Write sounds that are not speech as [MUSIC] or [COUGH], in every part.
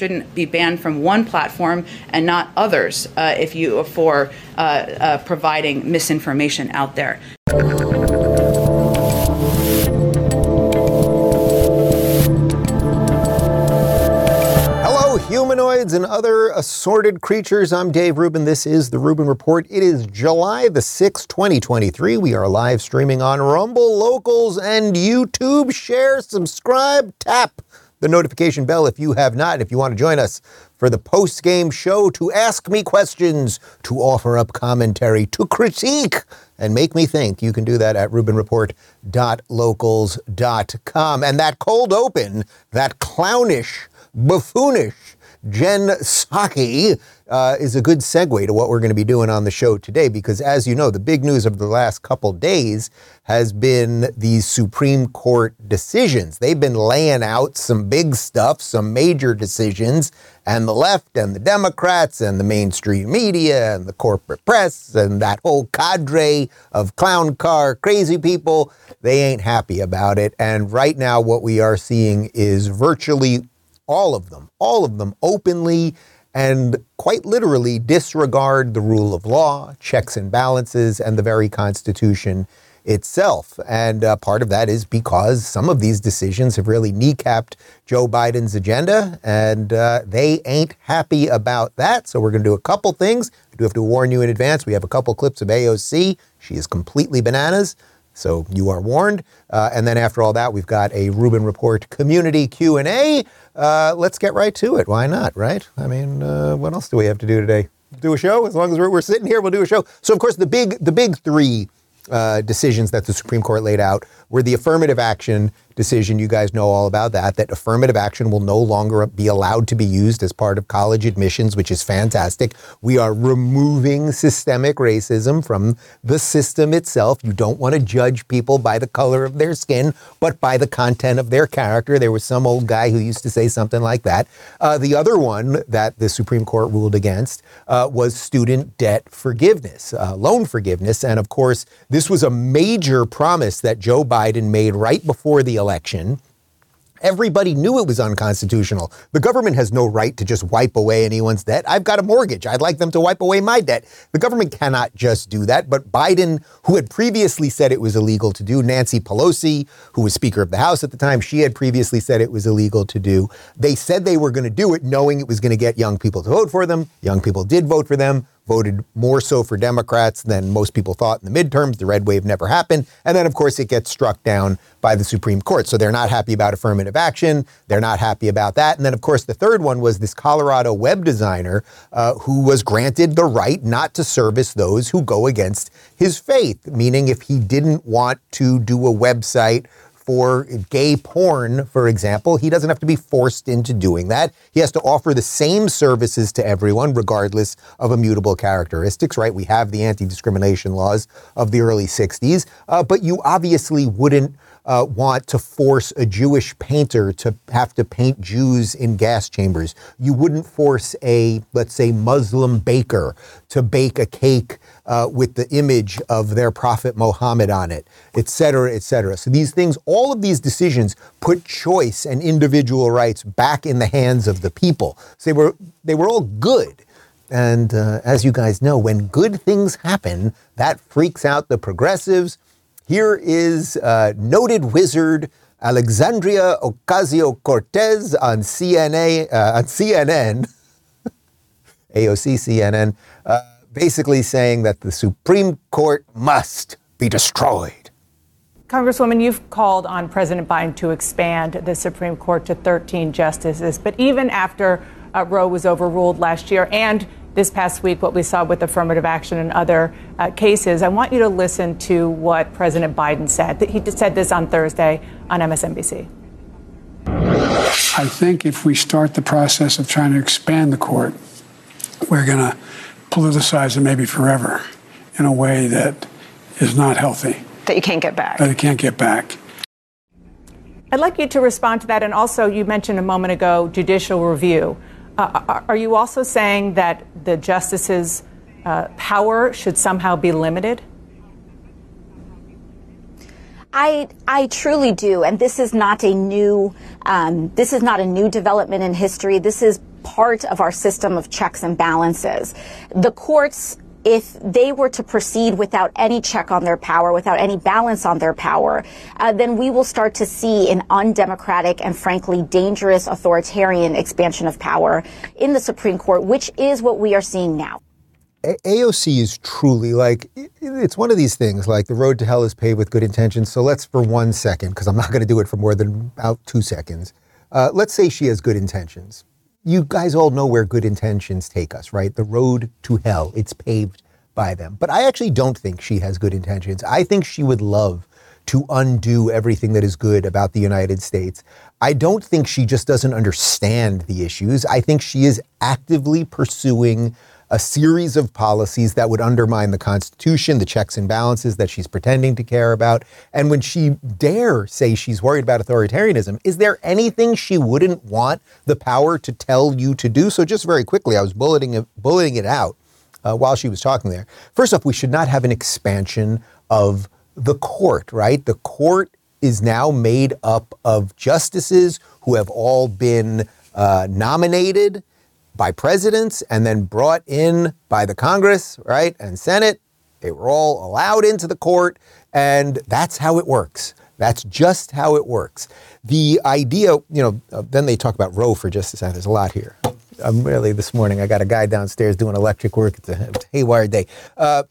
shouldn't be banned from one platform and not others uh, if you for uh, uh, providing misinformation out there. Hello, humanoids and other assorted creatures. I'm Dave Rubin. This is the Rubin Report. It is July the 6th, 2023. We are live streaming on Rumble, Locals, and YouTube. Share, subscribe, tap the notification bell if you have not. If you want to join us for the post game show to ask me questions, to offer up commentary, to critique, and make me think, you can do that at rubinreport.locals.com. And that cold open, that clownish, buffoonish Jen Psaki uh, is a good segue to what we're going to be doing on the show today because, as you know, the big news of the last couple days has been these Supreme Court decisions. They've been laying out some big stuff, some major decisions, and the left and the Democrats and the mainstream media and the corporate press and that whole cadre of clown car crazy people, they ain't happy about it. And right now, what we are seeing is virtually all of them, all of them openly and quite literally disregard the rule of law, checks and balances, and the very Constitution itself. And uh, part of that is because some of these decisions have really kneecapped Joe Biden's agenda, and uh, they ain't happy about that. So we're going to do a couple things. I do have to warn you in advance. We have a couple clips of AOC. She is completely bananas. So you are warned. Uh, and then after all that, we've got a Rubin Report community Q&A. Uh, let's get right to it. Why not, right? I mean, uh, what else do we have to do today? Do a show? As long as we're, we're sitting here, we'll do a show. So, of course, the big, the big three uh, decisions that the Supreme Court laid out were the affirmative action decision. You guys know all about that, that affirmative action will no longer be allowed to be used as part of college admissions, which is fantastic. We are removing systemic racism from the system itself. You don't want to judge people by the color of their skin, but by the content of their character. There was some old guy who used to say something like that. Uh, the other one that the Supreme Court ruled against uh, was student debt forgiveness, uh, loan forgiveness. And of course, this was a major promise that Joe Biden made right before the election. Everybody knew it was unconstitutional. The government has no right to just wipe away anyone's debt. I've got a mortgage. I'd like them to wipe away my debt. The government cannot just do that. But Biden, who had previously said it was illegal to do, Nancy Pelosi, who was Speaker of the House at the time, she had previously said it was illegal to do. They said they were going to do it knowing it was going to get young people to vote for them. Young people did vote for them voted more so for Democrats than most people thought in the midterms. The red wave never happened. And then, of course, it gets struck down by the Supreme Court. So they're not happy about affirmative action. They're not happy about that. And then, of course, the third one was this Colorado web designer uh, who was granted the right not to service those who go against his faith, meaning if he didn't want to do a website for gay porn, for example, he doesn't have to be forced into doing that. He has to offer the same services to everyone, regardless of immutable characteristics, right? We have the anti discrimination laws of the early 60s, uh, but you obviously wouldn't uh, want to force a Jewish painter to have to paint Jews in gas chambers. You wouldn't force a, let's say, Muslim baker to bake a cake uh, with the image of their prophet Muhammad on it, et cetera, et cetera. So these things, all of these decisions put choice and individual rights back in the hands of the people. So they were, they were all good. And uh, as you guys know, when good things happen, that freaks out the progressives, here is uh, noted wizard Alexandria Ocasio Cortez on CNN, uh, on CNN, AOC [LAUGHS] CNN, uh, basically saying that the Supreme Court must be destroyed. Congresswoman, you've called on President Biden to expand the Supreme Court to 13 justices, but even after uh, Roe was overruled last year and this past week, what we saw with affirmative action and other uh, cases. I want you to listen to what President Biden said. He said this on Thursday on MSNBC. I think if we start the process of trying to expand the court, we're going to politicize it maybe forever in a way that is not healthy. That you can't get back. That you can't get back. I'd like you to respond to that. And also, you mentioned a moment ago judicial review. Uh, are you also saying that the justices' uh, power should somehow be limited? I I truly do, and this is not a new um, this is not a new development in history. This is part of our system of checks and balances. The courts if they were to proceed without any check on their power, without any balance on their power, uh, then we will start to see an undemocratic and frankly dangerous authoritarian expansion of power in the Supreme Court, which is what we are seeing now. AOC is truly like it's one of these things like the road to hell is paved with good intentions. So let's for one second, because I'm not going to do it for more than about two seconds. Uh, let's say she has good intentions. You guys all know where good intentions take us, right? The road to hell, it's paved by them. But I actually don't think she has good intentions. I think she would love to undo everything that is good about the United States. I don't think she just doesn't understand the issues. I think she is actively pursuing a series of policies that would undermine the Constitution, the checks and balances that she's pretending to care about. And when she dare say she's worried about authoritarianism, is there anything she wouldn't want the power to tell you to do? So, just very quickly, I was bulleting it, bulleting it out uh, while she was talking there. First off, we should not have an expansion of the court, right? The court is now made up of justices who have all been uh, nominated by presidents and then brought in by the Congress, right, and Senate. They were all allowed into the court, and that's how it works. That's just how it works. The idea, you know, uh, then they talk about Roe for just a second. There's a lot here. I'm really this morning. I got a guy downstairs doing electric work. It's a, haywire day. Uh,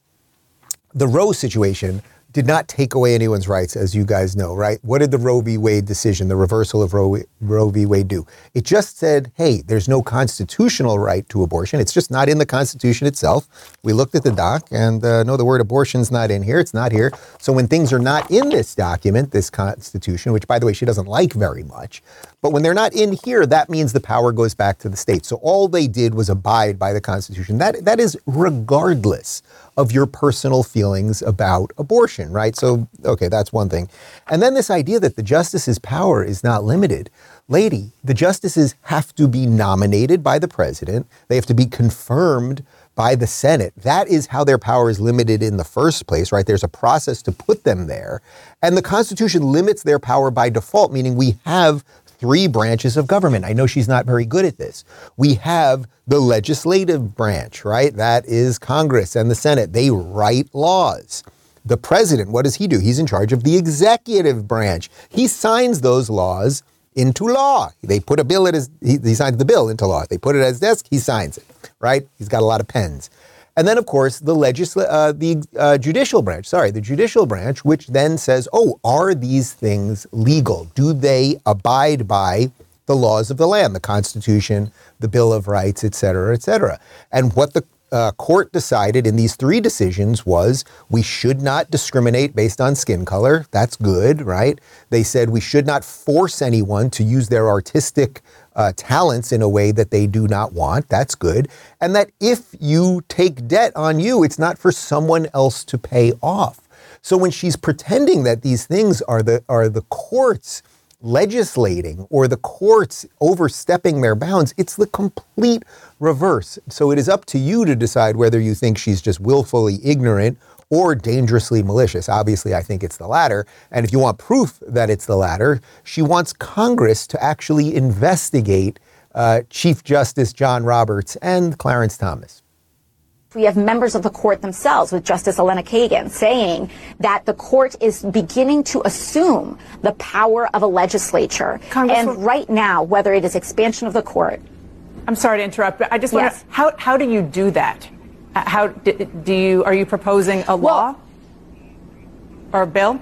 the Roe situation did not take away anyone's rights, as you guys know, right? What did the Roe v. Wade decision, the reversal of Roe, Roe v. Wade, do? It just said, hey, there's no constitutional right to abortion. It's just not in the Constitution itself. We looked at the doc and uh, no, the word abortion's not in here. It's not here. So when things are not in this document, this Constitution, which by the way she doesn't like very much, but when they're not in here, that means the power goes back to the state. So all they did was abide by the Constitution. That that is regardless of your personal feelings about abortion, right? So, okay, that's one thing. And then this idea that the justice's power is not limited. Lady, the justices have to be nominated by the president, they have to be confirmed by the Senate. That is how their power is limited in the first place, right? There's a process to put them there. And the Constitution limits their power by default, meaning we have three branches of government. I know she's not very good at this. We have the legislative branch, right? That is Congress and the Senate. They write laws. The president, what does he do? He's in charge of the executive branch. He signs those laws into law. They put a bill at his, he, he signs the bill into law. They put it at his desk, he signs it, right? He's got a lot of pens. And then, of course, the legisl- uh, the uh, judicial branch, sorry, the judicial branch, which then says, oh, are these things legal? Do they abide by the laws of the land, the Constitution, the Bill of Rights, et cetera, et cetera? And what the uh, court decided in these three decisions was we should not discriminate based on skin color. That's good, right? They said we should not force anyone to use their artistic uh, talents in a way that they do not want. That's good. And that if you take debt on you, it's not for someone else to pay off. So when she's pretending that these things are the are the courts legislating or the courts overstepping their bounds, it's the complete reverse. So it is up to you to decide whether you think she's just willfully ignorant or dangerously malicious. Obviously, I think it's the latter. And if you want proof that it's the latter, she wants Congress to actually investigate uh, Chief Justice John Roberts and Clarence Thomas. We have members of the court themselves, with Justice Elena Kagan, saying that the court is beginning to assume the power of a legislature. And right now, whether it is expansion of the court. I'm sorry to interrupt, but I just want to. Yes. How, how do you do that? How do you are you proposing a law well, or a bill?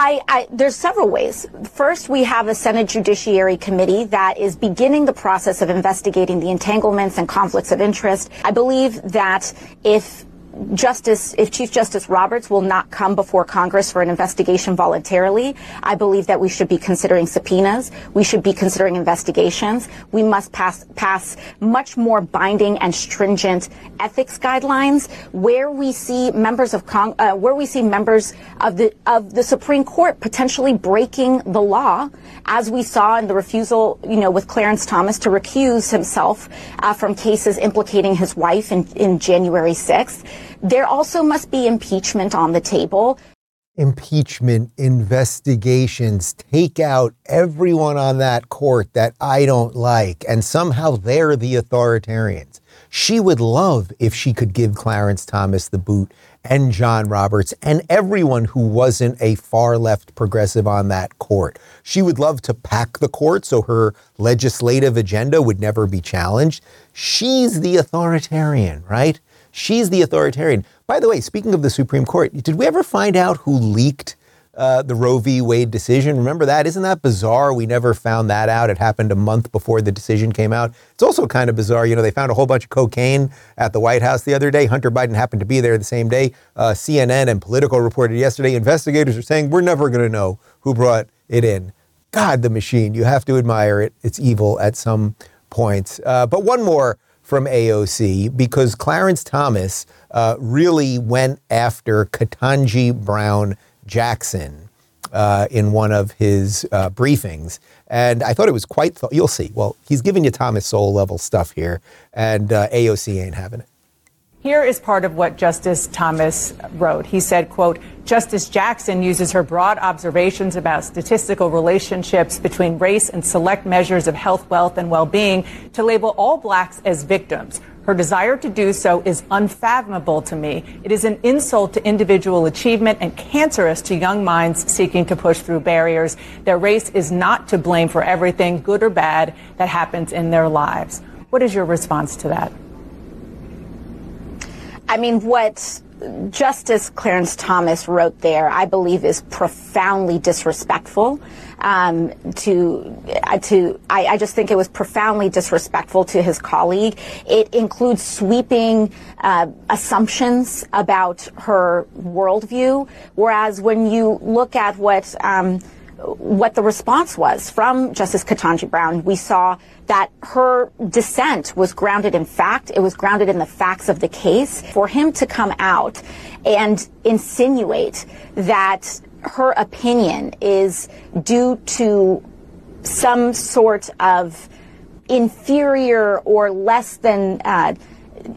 I, I, there's several ways. First, we have a Senate Judiciary Committee that is beginning the process of investigating the entanglements and conflicts of interest. I believe that if Justice, if Chief Justice Roberts will not come before Congress for an investigation voluntarily, I believe that we should be considering subpoenas. We should be considering investigations. We must pass, pass much more binding and stringent ethics guidelines where we see members of Cong- uh, where we see members of the of the Supreme Court potentially breaking the law, as we saw in the refusal, you know, with Clarence Thomas to recuse himself uh, from cases implicating his wife in, in January 6th. There also must be impeachment on the table. impeachment investigations, take out everyone on that court that I don't like, and somehow they're the authoritarians. She would love if she could give Clarence Thomas the boot and John Roberts and everyone who wasn't a far left progressive on that court. She would love to pack the court so her legislative agenda would never be challenged. She's the authoritarian, right? She's the authoritarian. By the way, speaking of the Supreme Court, did we ever find out who leaked uh, the Roe v. Wade decision. Remember that? Isn't that bizarre? We never found that out. It happened a month before the decision came out. It's also kind of bizarre. You know, they found a whole bunch of cocaine at the White House the other day. Hunter Biden happened to be there the same day. Uh, CNN and Politico reported yesterday investigators are saying we're never going to know who brought it in. God, the machine. You have to admire it. It's evil at some points. Uh, but one more from AOC because Clarence Thomas uh, really went after Ketanji Brown Jackson uh, in one of his uh, briefings. And I thought it was quite, th- you'll see. Well, he's giving you Thomas Sowell level stuff here, and uh, AOC ain't having it. Here is part of what Justice Thomas wrote. He said, quote, Justice Jackson uses her broad observations about statistical relationships between race and select measures of health, wealth, and well-being to label all blacks as victims. Her desire to do so is unfathomable to me. It is an insult to individual achievement and cancerous to young minds seeking to push through barriers. Their race is not to blame for everything, good or bad, that happens in their lives. What is your response to that? I mean, what Justice Clarence Thomas wrote there, I believe, is profoundly disrespectful. Um, to uh, to I, I, just think it was profoundly disrespectful to his colleague. It includes sweeping uh, assumptions about her worldview, whereas when you look at what um, what the response was from Justice Ketanji Brown, we saw that her dissent was grounded in fact. It was grounded in the facts of the case. For him to come out and insinuate that her opinion is due to some sort of inferior or less than, uh,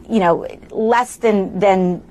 you know, less than than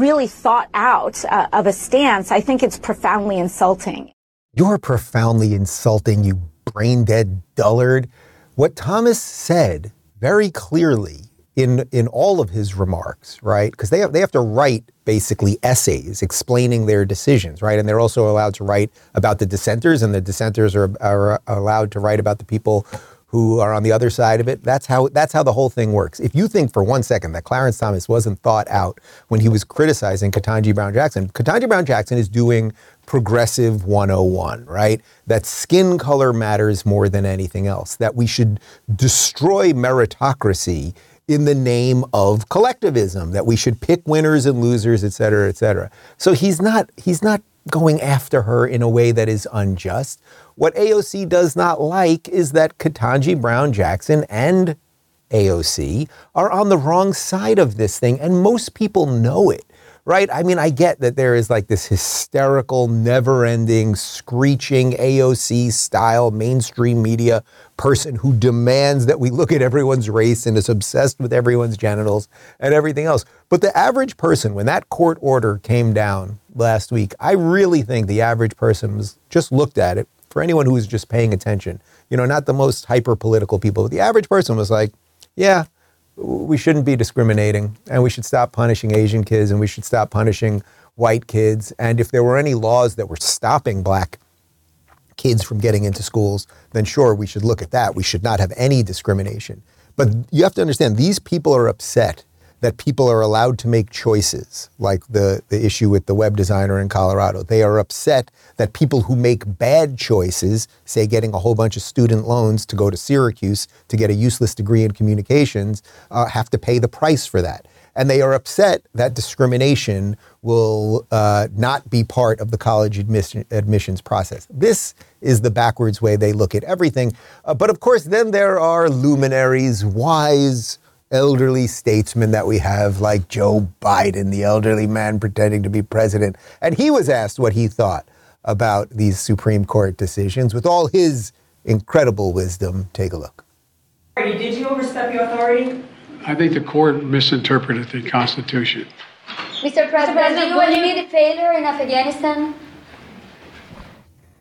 really thought out uh, of a stance, I think it's profoundly insulting. You're profoundly insulting, you brain dead dullard. What Thomas said very clearly in in all of his remarks, right? Because they have they have to write basically essays explaining their decisions, right? And they're also allowed to write about the dissenters, and the dissenters are, are allowed to write about the people who are on the other side of it. That's how that's how the whole thing works. If you think for one second that Clarence Thomas wasn't thought out when he was criticizing Ketanji Brown Jackson, Ketanji Brown Jackson is doing progressive 101, right? That skin color matters more than anything else. That we should destroy meritocracy in the name of collectivism. That we should pick winners and losers, et cetera, et cetera. So he's not he's not going after her in a way that is unjust. What AOC does not like is that Ketanji Brown Jackson and AOC are on the wrong side of this thing, and most people know it. Right? I mean, I get that there is like this hysterical, never ending, screeching AOC style mainstream media person who demands that we look at everyone's race and is obsessed with everyone's genitals and everything else. But the average person, when that court order came down last week, I really think the average person was just looked at it for anyone who was just paying attention, you know, not the most hyper political people, but the average person was like, yeah, we shouldn't be discriminating and we should stop punishing Asian kids and we should stop punishing white kids. And if there were any laws that were stopping black kids from getting into schools, then sure, we should look at that. We should not have any discrimination. But you have to understand, these people are upset that people are allowed to make choices, like the, the issue with the web designer in Colorado. They are upset that people who make bad choices, say getting a whole bunch of student loans to go to Syracuse to get a useless degree in communications, uh, have to pay the price for that. And they are upset that discrimination will uh, not be part of the college admission, admissions process. This is the backwards way they look at everything. Uh, but of course, then there are luminaries, wise, elderly statesmen that we have, like Joe Biden, the elderly man pretending to be president. And he was asked what he thought about these Supreme Court decisions with all his incredible wisdom. Take a look. Did you overstep your authority? I think the court misinterpreted the Constitution. Mr. President, do you admit failure in Afghanistan?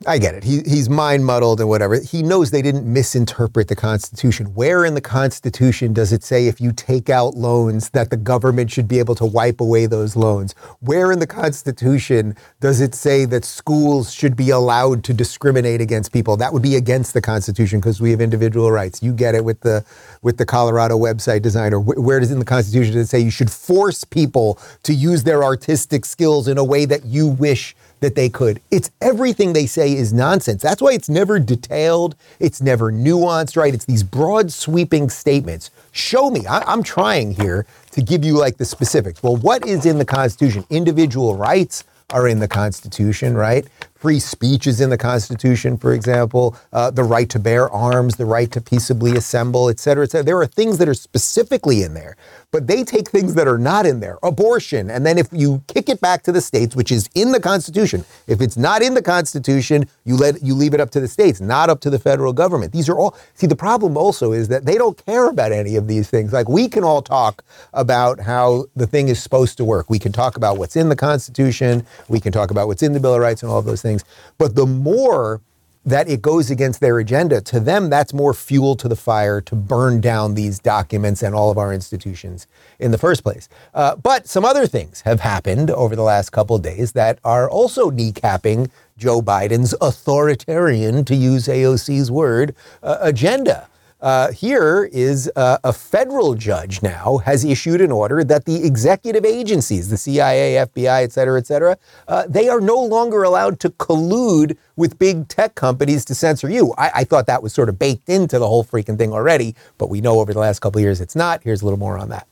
I get it. He, he's mind muddled and whatever. He knows they didn't misinterpret the Constitution. Where in the Constitution does it say if you take out loans that the government should be able to wipe away those loans? Where in the Constitution does it say that schools should be allowed to discriminate against people? That would be against the Constitution because we have individual rights. You get it with the with the Colorado website designer. Where does in the Constitution does it say you should force people to use their artistic skills in a way that you wish that they could. It's everything they say is nonsense. That's why it's never detailed, it's never nuanced, right? It's these broad sweeping statements. Show me. I, am trying here to give you like the specifics. Well, what is in the Constitution? Individual rights are in the Constitution, right? Free speech is in the Constitution, for example, uh, the right to bear arms, the right to peaceably assemble, et cetera, et cetera. There are things that are specifically in there, but they take things that are not in there, abortion, and then if you kick it back to the states, which is in the Constitution, if it's not in the Constitution, you let you leave it up to the states, not up to the federal government. These are all. See, the problem also is that they don't care about any of these things. Like we can all talk about how the thing is supposed to work. We can talk about what's in the Constitution. We can talk about what's in the Bill of Rights and all of those things things. But the more that it goes against their agenda, to them, that's more fuel to the fire to burn down these documents and all of our institutions in the first place. Uh, but some other things have happened over the last couple days that are also kneecapping Joe Biden's authoritarian, to use AOC's word, uh, agenda. Uh, here is uh, a federal judge now has issued an order that the executive agencies, the CIA, FBI, et cetera, et cetera, uh, they are no longer allowed to collude with big tech companies to censor you. I, I thought that was sort of baked into the whole freaking thing already, but we know over the last couple of years it's not. Here's a little more on that.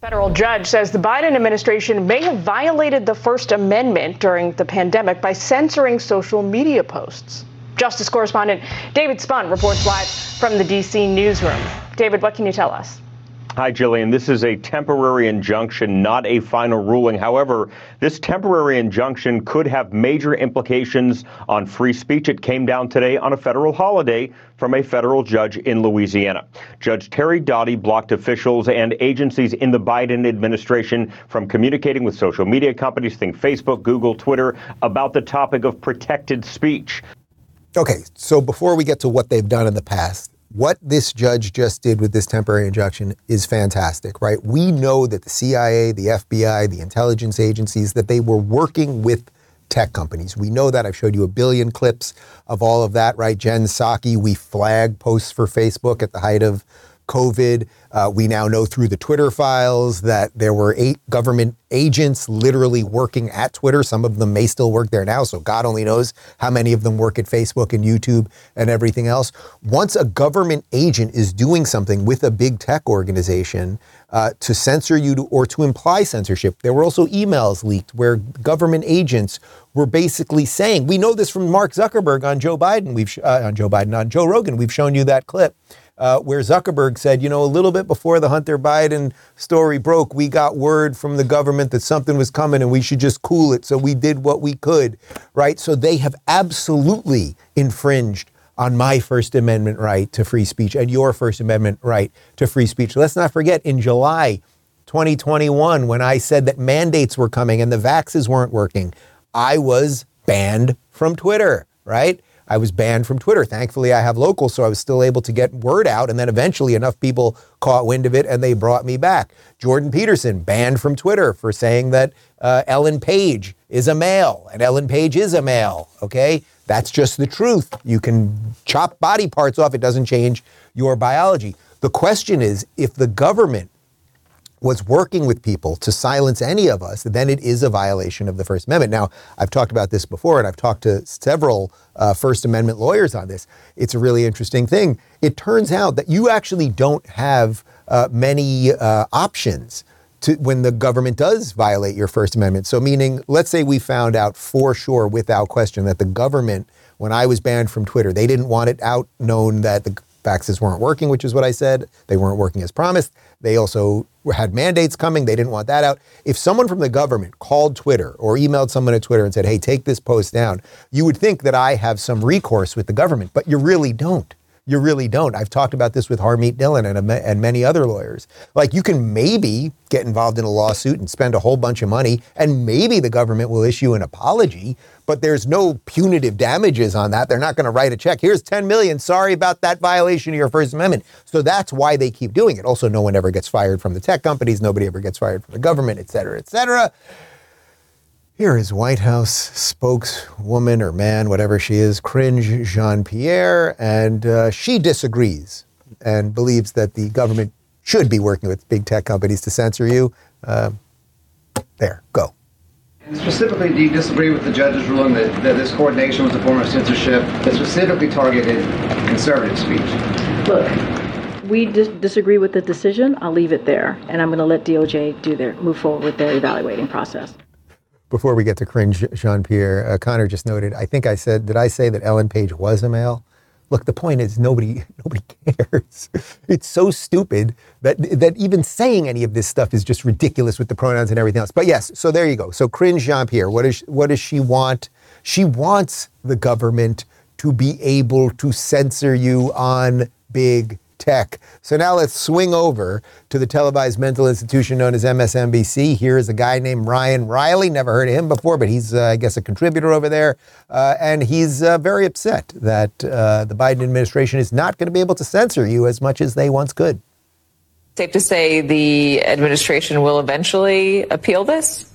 Federal judge says the Biden administration may have violated the First Amendment during the pandemic by censoring social media posts. Justice correspondent David Spunt reports live from the D.C. newsroom. David, what can you tell us? Hi, Jillian. This is a temporary injunction, not a final ruling. However, this temporary injunction could have major implications on free speech. It came down today on a federal holiday from a federal judge in Louisiana. Judge Terry Doughty blocked officials and agencies in the Biden administration from communicating with social media companies, think Facebook, Google, Twitter, about the topic of protected speech. Okay, so before we get to what they've done in the past, what this judge just did with this temporary injunction is fantastic, right? We know that the CIA, the FBI, the intelligence agencies, that they were working with tech companies. We know that. I've showed you a billion clips of all of that, right? Jen Psaki, we flag posts for Facebook at the height of COVID. Uh, we now know through the Twitter files that there were eight government agents literally working at Twitter. Some of them may still work there now, so God only knows how many of them work at Facebook and YouTube and everything else. Once a government agent is doing something with a big tech organization uh, to censor you to, or to imply censorship, there were also emails leaked where government agents were basically saying, we know this from Mark Zuckerberg on Joe Biden. We've uh, on Joe Biden on Joe Rogan. We've shown you that clip uh, where Zuckerberg said, you know, a little bit before the Hunter Biden story broke, we got word from the government that something was coming and we should just cool it. So we did what we could, right? So they have absolutely infringed on my First Amendment right to free speech and your First Amendment right to free speech. Let's not forget in July 2021, when I said that mandates were coming and the vaxes weren't working, I was banned from Twitter, right? I was banned from Twitter. Thankfully, I have local, so I was still able to get word out. And then eventually, enough people caught wind of it and they brought me back. Jordan Peterson banned from Twitter for saying that uh, Ellen Page is a male, and Ellen Page is a male. Okay, that's just the truth. You can chop body parts off; it doesn't change your biology. The question is, if the government was working with people to silence any of us, then it is a violation of the First Amendment. Now, I've talked about this before, and I've talked to several uh, First Amendment lawyers on this. It's a really interesting thing. It turns out that you actually don't have uh, many uh, options. To, when the government does violate your First Amendment. So, meaning, let's say we found out for sure, without question, that the government, when I was banned from Twitter, they didn't want it out known that the vaccines weren't working, which is what I said. They weren't working as promised. They also had mandates coming. They didn't want that out. If someone from the government called Twitter or emailed someone at Twitter and said, hey, take this post down, you would think that I have some recourse with the government, but you really don't. You really don't. I've talked about this with Harmeet Dhillon and, and many other lawyers. Like, you can maybe get involved in a lawsuit and spend a whole bunch of money, and maybe the government will issue an apology, but there's no punitive damages on that. They're not going to write a check. Here's 10 million. Sorry about that violation of your First Amendment. So that's why they keep doing it. Also, no one ever gets fired from the tech companies. Nobody ever gets fired from the government, et cetera, et cetera. Here is White House spokeswoman or man, whatever she is, Cringe Jean Pierre, and uh, she disagrees and believes that the government should be working with big tech companies to censor you. Uh, there, go. Specifically, do you disagree with the judge's ruling that, that this coordination was a form of censorship that specifically targeted conservative speech? Look, we dis- disagree with the decision. I'll leave it there, and I'm going to let DOJ do their move forward with their evaluating process before we get to cringe Jean Pierre, uh, Connor just noted, I think I said, did I say that Ellen Page was a male? Look, the point is nobody [LAUGHS] nobody cares. It's so stupid that that even saying any of this stuff is just ridiculous with the pronouns and everything else. But yes, so there you go. So cringe Jean Pierre. What is what does she want? She wants the government to be able to censor you on big tech. So now let's swing over to the televised mental institution known as MSNBC. Here is a guy named Ryan Reilly. Never heard of him before, but he's, uh, I guess, a contributor over there. Uh, and he's uh, very upset that uh, the Biden administration is not going to be able to censor you as much as they once could. Safe to say the administration will eventually appeal this?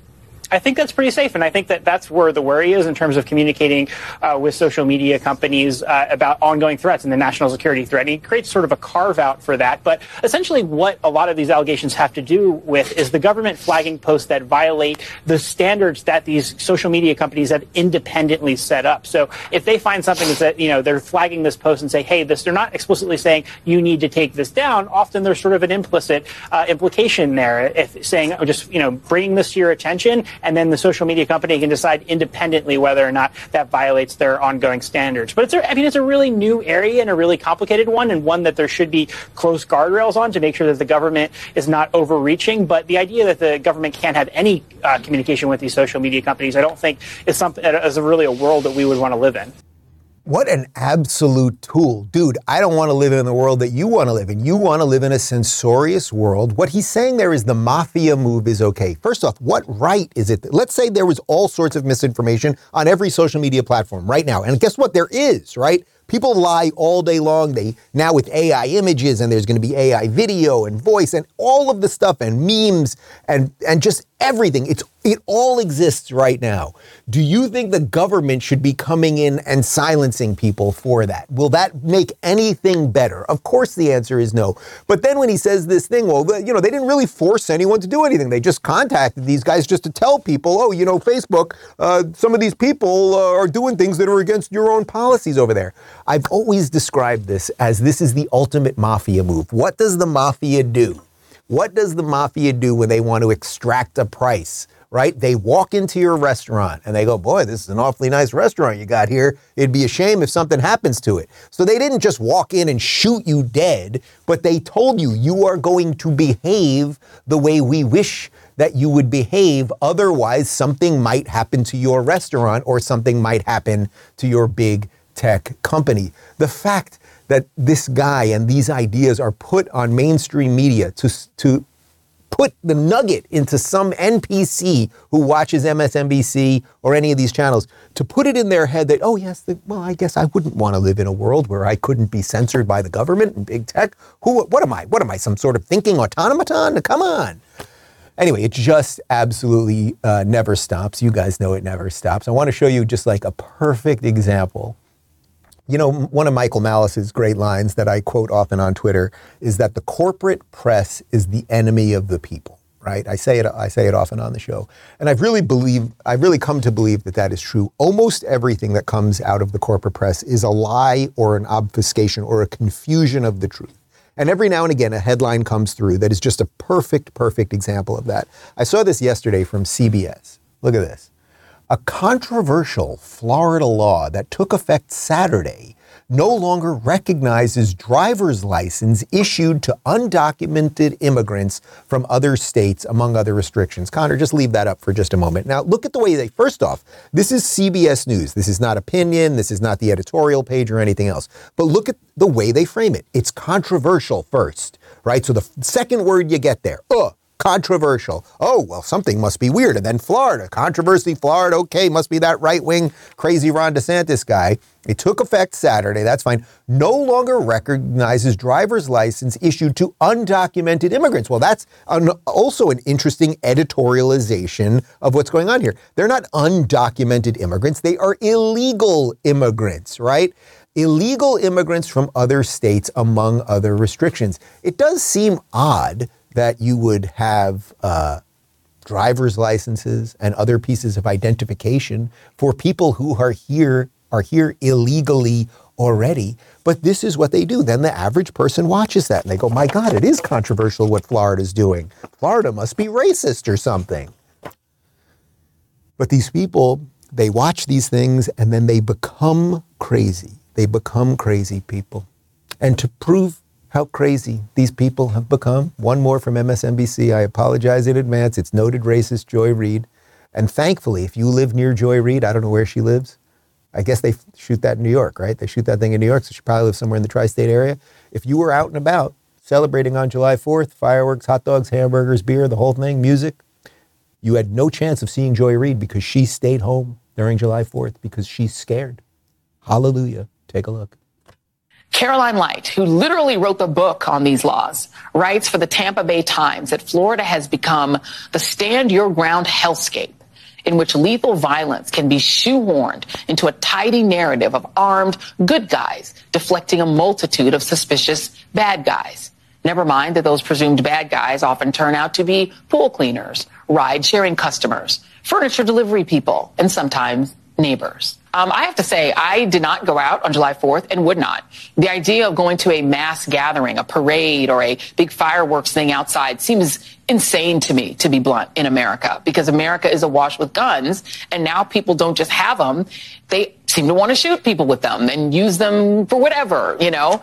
I think that's pretty safe, and I think that that's where the worry is in terms of communicating uh, with social media companies uh, about ongoing threats and the national security threat. And he creates sort of a carve out for that. But essentially, what a lot of these allegations have to do with is the government flagging posts that violate the standards that these social media companies have independently set up. So if they find something that you know they're flagging this post and say, "Hey, this," they're not explicitly saying you need to take this down. Often there's sort of an implicit uh, implication there, if saying just you know bringing this to your attention and then the social media company can decide independently whether or not that violates their ongoing standards. But it's a, I mean, it's a really new area and a really complicated one, and one that there should be close guardrails on to make sure that the government is not overreaching. But the idea that the government can't have any uh, communication with these social media companies, I don't think is something is really a world that we would want to live in. What an absolute tool. Dude, I don't want to live in the world that you want to live in. You want to live in a censorious world. What he's saying there is the mafia move is okay. First off, what right is it? Let's say there was all sorts of misinformation on every social media platform right now. And guess what? There is, right? People lie all day long. They now with AI images and there's going to be AI video and voice and all of the stuff and memes and and just everything. It's it all exists right now. Do you think the government should be coming in and silencing people for that? Will that make anything better? Of course the answer is no. But then when he says this thing, well, you know, they didn't really force anyone to do anything. They just contacted these guys just to tell people, oh, you know, Facebook, uh, some of these people uh, are doing things that are against your own policies over there. I've always described this as this is the ultimate mafia move. What does the mafia do? What does the mafia do when they want to extract a price? Right? They walk into your restaurant and they go, Boy, this is an awfully nice restaurant you got here. It'd be a shame if something happens to it. So they didn't just walk in and shoot you dead, but they told you you are going to behave the way we wish that you would behave. Otherwise, something might happen to your restaurant or something might happen to your big tech company. The fact that this guy and these ideas are put on mainstream media to, to put the nugget into some NPC who watches MSNBC or any of these channels to put it in their head that, oh, yes, the, well, I guess I wouldn't want to live in a world where I couldn't be censored by the government and big tech. Who, what am I? What am I, some sort of thinking automaton? Come on. Anyway, it just absolutely uh, never stops. You guys know it never stops. I want to show you just like a perfect example you know, one of Michael Malice's great lines that I quote often on Twitter is that the corporate press is the enemy of the people. Right? I say it. I say it often on the show, and I've really believe. I've really come to believe that that is true. Almost everything that comes out of the corporate press is a lie or an obfuscation or a confusion of the truth. And every now and again, a headline comes through that is just a perfect, perfect example of that. I saw this yesterday from CBS. Look at this. A controversial Florida law that took effect Saturday no longer recognizes driver's license issued to undocumented immigrants from other states, among other restrictions. Connor, just leave that up for just a moment. Now, look at the way they, first off, this is CBS News. This is not opinion. This is not the editorial page or anything else. But look at the way they frame it. It's controversial first, right? So the second word you get there, uh, controversial. Oh, well, something must be weird. And then Florida, controversy, Florida, okay, must be that right wing, crazy Ron DeSantis guy. It took effect Saturday, that's fine. No longer recognizes driver's license issued to undocumented immigrants. Well, that's an, also an interesting editorialization of what's going on here. They're not undocumented immigrants, they are illegal immigrants, right? Illegal immigrants from other states, among other restrictions. It does seem odd that you would have uh, driver's licenses and other pieces of identification for people who are here are here illegally already. But this is what they do. Then the average person watches that and they go, "My God, it is controversial what Florida's doing. Florida must be racist or something." But these people, they watch these things and then they become crazy. They become crazy people. And to prove how crazy these people have become. One more from MSNBC. I apologize in advance. It's noted racist Joy Reid. And thankfully, if you live near Joy Reid, I don't know where she lives. I guess they shoot that in New York, right? They shoot that thing in New York, so she probably lives somewhere in the tri state area. If you were out and about celebrating on July 4th, fireworks, hot dogs, hamburgers, beer, the whole thing, music, you had no chance of seeing Joy Reid because she stayed home during July 4th because she's scared. Hallelujah. Take a look. Caroline Light, who literally wrote the book on these laws, writes for the Tampa Bay Times that Florida has become the stand your ground hellscape in which lethal violence can be shoehorned into a tidy narrative of armed good guys deflecting a multitude of suspicious bad guys. Never mind that those presumed bad guys often turn out to be pool cleaners, ride sharing customers, furniture delivery people, and sometimes neighbors. Um, I have to say, I did not go out on July 4th and would not. The idea of going to a mass gathering, a parade, or a big fireworks thing outside seems insane to me, to be blunt, in America, because America is awash with guns, and now people don't just have them, they seem to want to shoot people with them and use them for whatever, you know?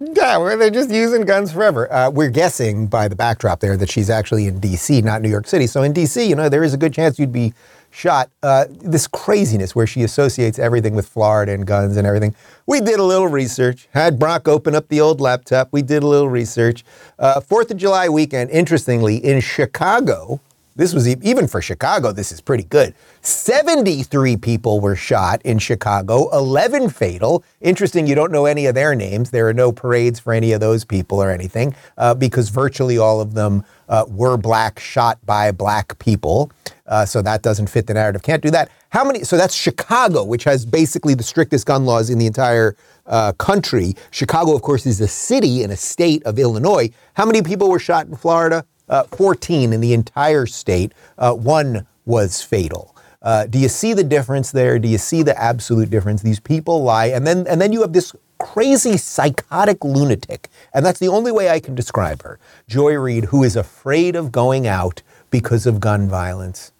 Yeah, they're just using guns forever. Uh, we're guessing by the backdrop there that she's actually in D.C., not New York City. So in D.C., you know, there is a good chance you'd be shot uh, this craziness where she associates everything with Florida and guns and everything. We did a little research, had Brock open up the old laptop. We did a little research. Uh, Fourth of July weekend, interestingly, in Chicago, this was even for Chicago, this is pretty good. 73 people were shot in Chicago, 11 fatal. Interesting, you don't know any of their names. There are no parades for any of those people or anything uh, because virtually all of them uh, were black, shot by black people. Uh, so that doesn't fit the narrative. Can't do that. How many? So that's Chicago, which has basically the strictest gun laws in the entire uh, country. Chicago, of course, is a city in a state of Illinois. How many people were shot in Florida? Uh, 14 in the entire state. Uh, one was fatal. Uh, do you see the difference there? Do you see the absolute difference? These people lie, and then and then you have this crazy psychotic lunatic, and that's the only way I can describe her, Joy Reid, who is afraid of going out because of gun violence.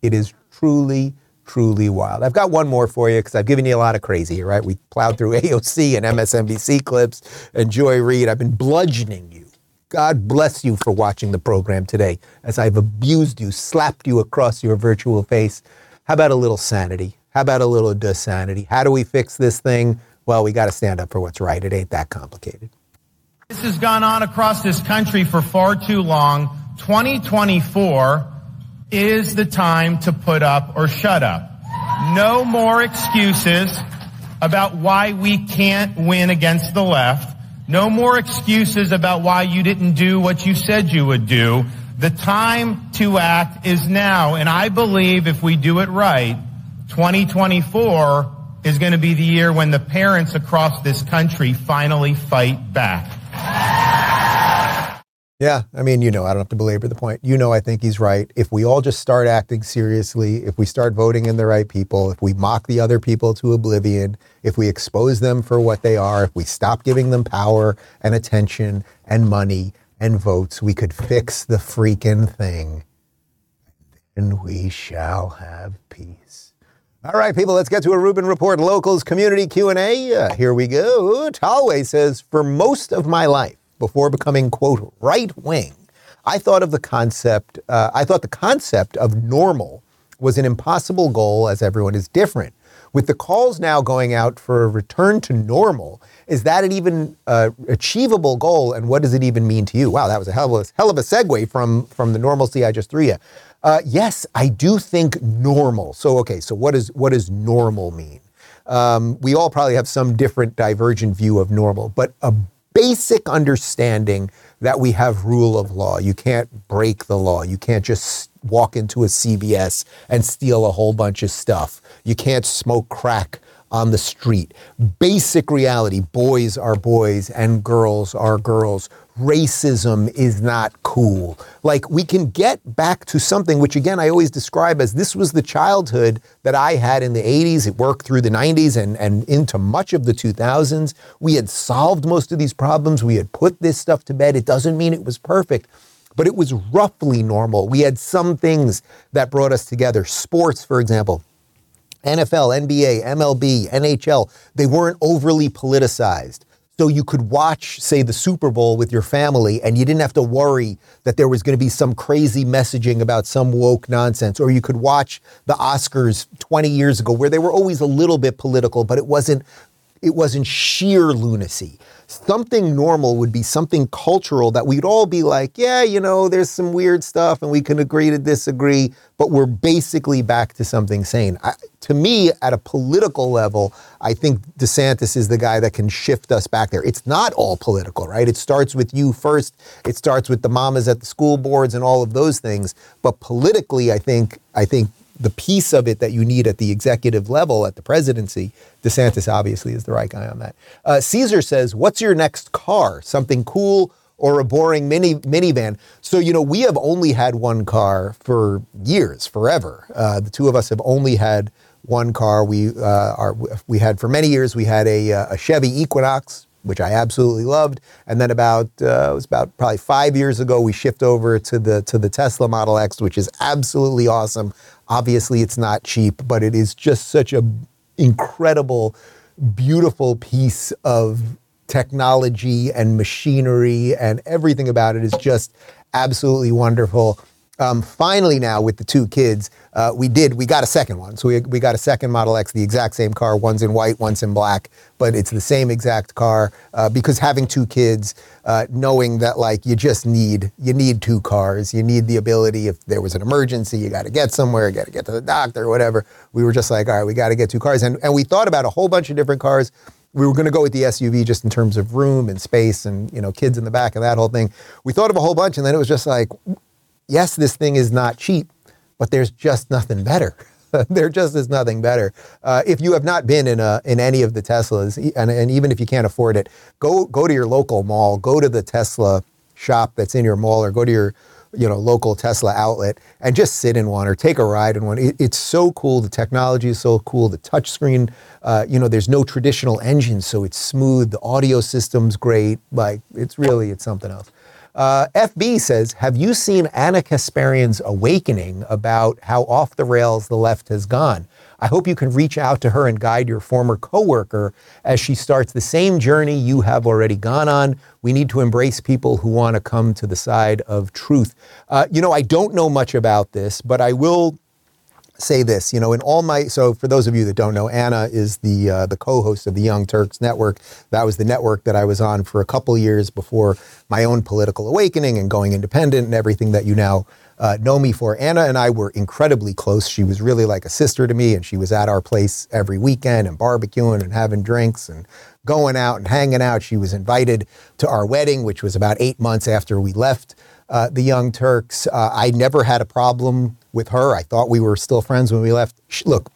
It is truly, truly wild. I've got one more for you because I've given you a lot of crazy, right? We plowed through [LAUGHS] AOC and MSNBC clips and Joy Reid. I've been bludgeoning you. God bless you for watching the program today as I've abused you, slapped you across your virtual face. How about a little sanity? How about a little sanity? How do we fix this thing? Well, we got to stand up for what's right. It ain't that complicated. This has gone on across this country for far too long. 2024 is the time to put up or shut up. No more excuses about why we can't win against the left. No more excuses about why you didn't do what you said you would do. The time to act is now. And I believe if we do it right, 2024 is going to be the year when the parents across this country finally fight back. Yeah, I mean, you know, I don't have to belabor the point. You know, I think he's right. If we all just start acting seriously, if we start voting in the right people, if we mock the other people to oblivion, if we expose them for what they are, if we stop giving them power and attention and money and votes, we could fix the freaking thing. and we shall have peace. All right, people, let's get to a Rubin Report Locals Community Q&A. Uh, here we go. Talway says, for most of my life, before becoming, quote, right wing, I thought of the concept, uh, I thought the concept of normal was an impossible goal as everyone is different. With the calls now going out for a return to normal, is that an even uh, achievable goal? And what does it even mean to you? Wow, that was a hell of a, hell of a segue from, from the normalcy I just threw you. Uh, yes, I do think normal. So, okay, so what, is, what does normal mean? Um, we all probably have some different divergent view of normal, but a basic understanding that we have rule of law. You can't break the law. You can't just walk into a CVS and steal a whole bunch of stuff. You can't smoke crack on the street. Basic reality boys are boys and girls are girls. Racism is not cool. Like, we can get back to something which, again, I always describe as this was the childhood that I had in the 80s. It worked through the 90s and, and into much of the 2000s. We had solved most of these problems. We had put this stuff to bed. It doesn't mean it was perfect but it was roughly normal. We had some things that brought us together. Sports, for example, NFL, NBA, MLB, NHL, they weren't overly politicized. So you could watch, say, the Super Bowl with your family, and you didn't have to worry that there was going to be some crazy messaging about some woke nonsense. Or you could watch the Oscars 20 years ago, where they were always a little bit political, but it wasn't it wasn't sheer lunacy something normal would be something cultural that we'd all be like, yeah, you know, there's some weird stuff and we can agree to disagree, but we're basically back to something sane. I, to me, at a political level, I think DeSantis is the guy that can shift us back there. It's not all political, right? It starts with you first. It starts with the mamas at the school boards and all of those things. But politically, I think I think the piece of it that you need at the executive level at the presidency, DeSantis obviously is the right guy on that. Uh, Caesar says, "What's your next car? Something cool or a boring mini minivan?" So you know, we have only had one car for years, forever. Uh, the two of us have only had one car. We uh, are we had for many years. We had a, uh, a Chevy Equinox which I absolutely loved. And then about uh, it was about probably five years ago, we shift over to the to the Tesla Model X, which is absolutely awesome. Obviously, it's not cheap, but it is just such a incredible, beautiful piece of technology and machinery, and everything about it is just absolutely wonderful. Um, finally, now with the two kids, uh, we did we got a second one. So we, we got a second Model X, the exact same car. One's in white, one's in black, but it's the same exact car. Uh, because having two kids, uh, knowing that like you just need you need two cars. You need the ability if there was an emergency, you got to get somewhere, you got to get to the doctor, or whatever. We were just like, all right, we got to get two cars, and and we thought about a whole bunch of different cars we were going to go with the SUV just in terms of room and space and you know kids in the back and that whole thing. We thought of a whole bunch, and then it was just like, yes, this thing is not cheap, but there's just nothing better. [LAUGHS] there just is nothing better. Uh, if you have not been in a in any of the Teslas, and, and even if you can't afford it, go go to your local mall, go to the Tesla shop that's in your mall, or go to your you know local Tesla outlet and just sit in one or take a ride in one. It, it's so cool. The technology is so cool. The touchscreen, uh, you know, there's no traditional engine, so it's smooth. The audio system's great. Like it's really it's something else. Uh, FB says, Have you seen Ana Kasparian's awakening about how off the rails the left has gone? I hope you can reach out to her and guide your former coworker as she starts the same journey you have already gone on. We need to embrace people who want to come to the side of truth. Uh, you know, I don't know much about this, but I will say this, you know, in all my so for those of you that don't know, Ana is the uh, the co-host of the Young Turks Network. That was the network that I was on for a couple years before my own political awakening and going independent and everything that you now uh, know me for. Ana and I were incredibly close. She was really like a sister to me, and she was at our place every weekend and barbecuing and having drinks and going out and hanging out. She was invited to our wedding, which was about eight months after we left uh, the Young Turks. Uh, I never had a problem with her. I thought we were still friends when we left. She, look,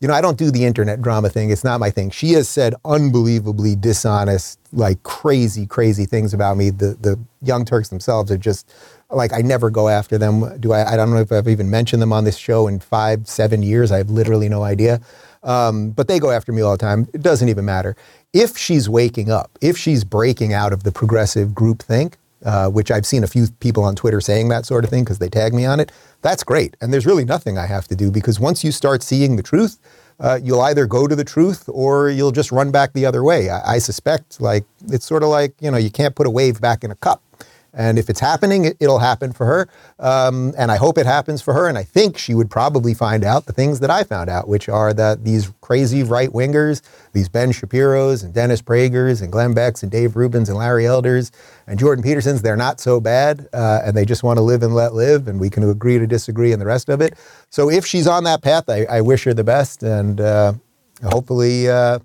you know, I don't do the internet drama thing. It's not my thing. She has said unbelievably dishonest, like crazy, crazy things about me. The the Young Turks themselves are just like I never go after them. Do I? I don't know if I've even mentioned them on this show in five, seven years. I have literally no idea. Um, but they go after me all the time. It doesn't even matter. If she's waking up, if she's breaking out of the progressive group think, uh, which I've seen a few people on Twitter saying that sort of thing because they tag me on it. That's great. And there's really nothing I have to do because once you start seeing the truth, uh, you'll either go to the truth or you'll just run back the other way. I, I suspect, like, it's sort of like, you know, you can't put a wave back in a cup. And if it's happening, it, will happen for her. Um, and I hope it happens for her. And I think she would probably find out the things that I found out, which are that these crazy right wingers, these Ben Shapiro's and Dennis Pragers and Glenn Becks and Dave Rubins and Larry Elders and Jordan Petersons, they're not so bad. Uh, and they just want to live and let live. And we can agree to disagree and the rest of it. So if she's on that path, I, I wish her the best. And uh, hopefully, uh,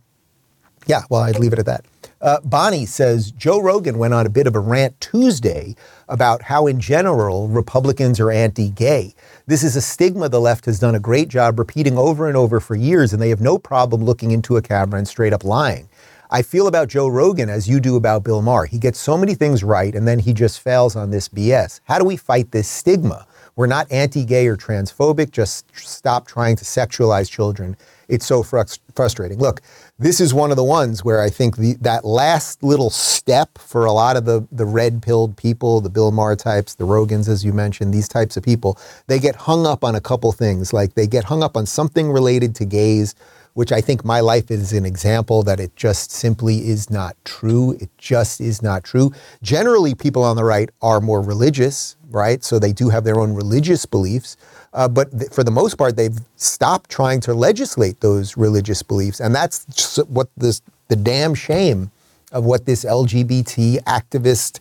yeah, well, I'd leave it at that. Uh, Bonnie says Joe Rogan went on a bit of a rant Tuesday about how, in general, Republicans are anti gay. This is a stigma the left has done a great job repeating over and over for years, and they have no problem looking into a camera and straight up lying. I feel about Joe Rogan as you do about Bill Maher. He gets so many things right, and then he just fails on this BS. How do we fight this stigma? We're not anti gay or transphobic, just stop trying to sexualize children. It's so frustrating. Look, this is one of the ones where I think the, that last little step for a lot of the, the red pilled people, the Bill Maher types, the Rogans, as you mentioned, these types of people, they get hung up on a couple things. Like they get hung up on something related to gays, which I think my life is an example that it just simply is not true. It just is not true. Generally, people on the right are more religious, right? So they do have their own religious beliefs. Uh, but th- for the most part, they've stopped trying to legislate those religious beliefs. And that's what this, the damn shame of what this LGBT activist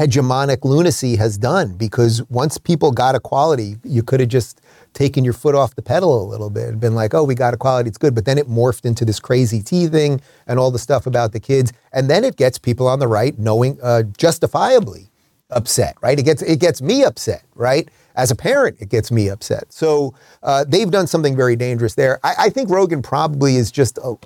hegemonic lunacy has done. Because once people got equality, you could have just taken your foot off the pedal a little bit and been like, oh, we got equality, it's good. But then it morphed into this crazy T thing and all the stuff about the kids. And then it gets people on the right knowing uh, justifiably upset, right? It gets it gets me upset, right? As a parent, it gets me upset. So uh, they've done something very dangerous there. I, I think Rogan probably is just a,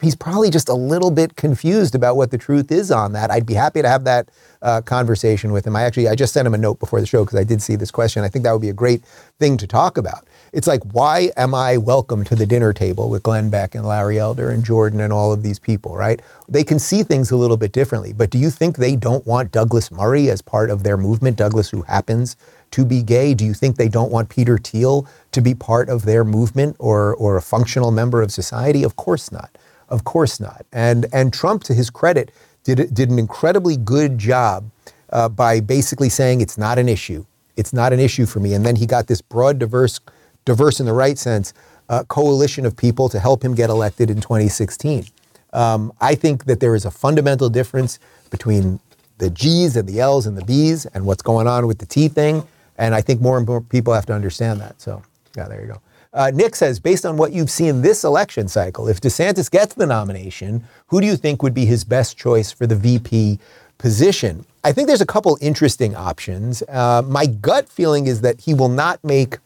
he's probably just a little bit confused about what the truth is on that. I'd be happy to have that uh, conversation with him. I actually I just sent him a note before the show because I did see this question. I think that would be a great thing to talk about. It's like why am I welcome to the dinner table with Glenn Beck and Larry Elder and Jordan and all of these people, right? They can see things a little bit differently. But do you think they don't want Douglas Murray as part of their movement? Douglas, who happens to be gay? Do you think they don't want Peter Thiel to be part of their movement or, or a functional member of society? Of course not. Of course not. And, and Trump, to his credit, did, did an incredibly good job uh, by basically saying it's not an issue. It's not an issue for me. And then he got this broad, diverse, diverse in the right sense, uh, coalition of people to help him get elected in 2016. Um, I think that there is a fundamental difference between the G's and the L's and the B's and what's going on with the T thing. And I think more and more people have to understand that. So, yeah, there you go. Uh, Nick says, based on what you've seen this election cycle, if DeSantis gets the nomination, who do you think would be his best choice for the VP position? I think there's a couple interesting options. Uh, my gut feeling is that he will not make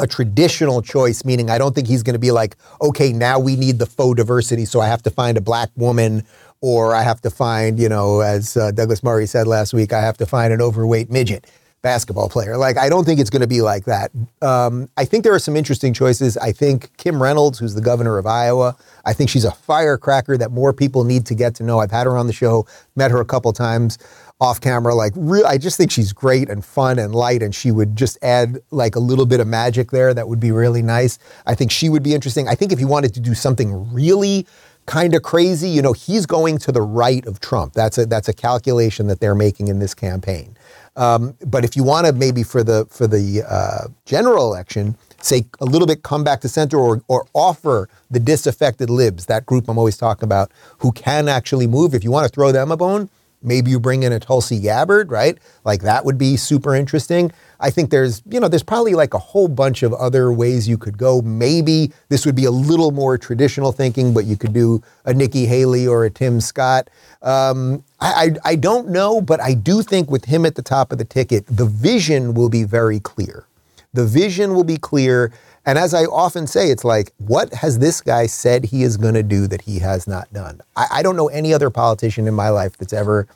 a traditional choice, meaning I don't think he's going to be like, okay, now we need the faux diversity, so I have to find a black woman, or I have to find, you know, as uh, Douglas Murray said last week, I have to find an overweight midget basketball player. Like, I don't think it's going to be like that. Um, I think there are some interesting choices. I think Kim Reynolds, who's the governor of Iowa, I think she's a firecracker that more people need to get to know. I've had her on the show, met her a couple times off camera. Like, re- I just think she's great and fun and light, and she would just add like a little bit of magic there that would be really nice. I think she would be interesting. I think if you wanted to do something really kind of crazy, you know, he's going to the right of Trump. That's a that's a calculation that they're making in this campaign. Um, but if you want to maybe for the for the uh, general election, say a little bit come back to center or or offer the disaffected libs, that group I'm always talking about, who can actually move. If you want to throw them a bone, maybe you bring in a Tulsi Gabbard, right? Like that would be super interesting. I think there's, you know, there's probably like a whole bunch of other ways you could go. Maybe this would be a little more traditional thinking, but you could do a Nikki Haley or a Tim Scott. Um, I, I, I don't know, but I do think with him at the top of the ticket, the vision will be very clear. The vision will be clear. And as I often say, it's like, what has this guy said he is going to do that he has not done? I, I don't know any other politician in my life that's ever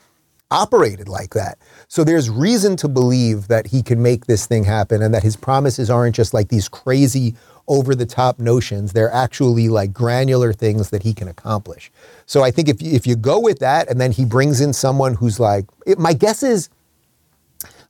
operated like that. So there's reason to believe that he can make this thing happen and that his promises aren't just like these crazy over the top notions. They're actually like granular things that he can accomplish. So I think if, if you go with that and then he brings in someone who's like, it, my guess is,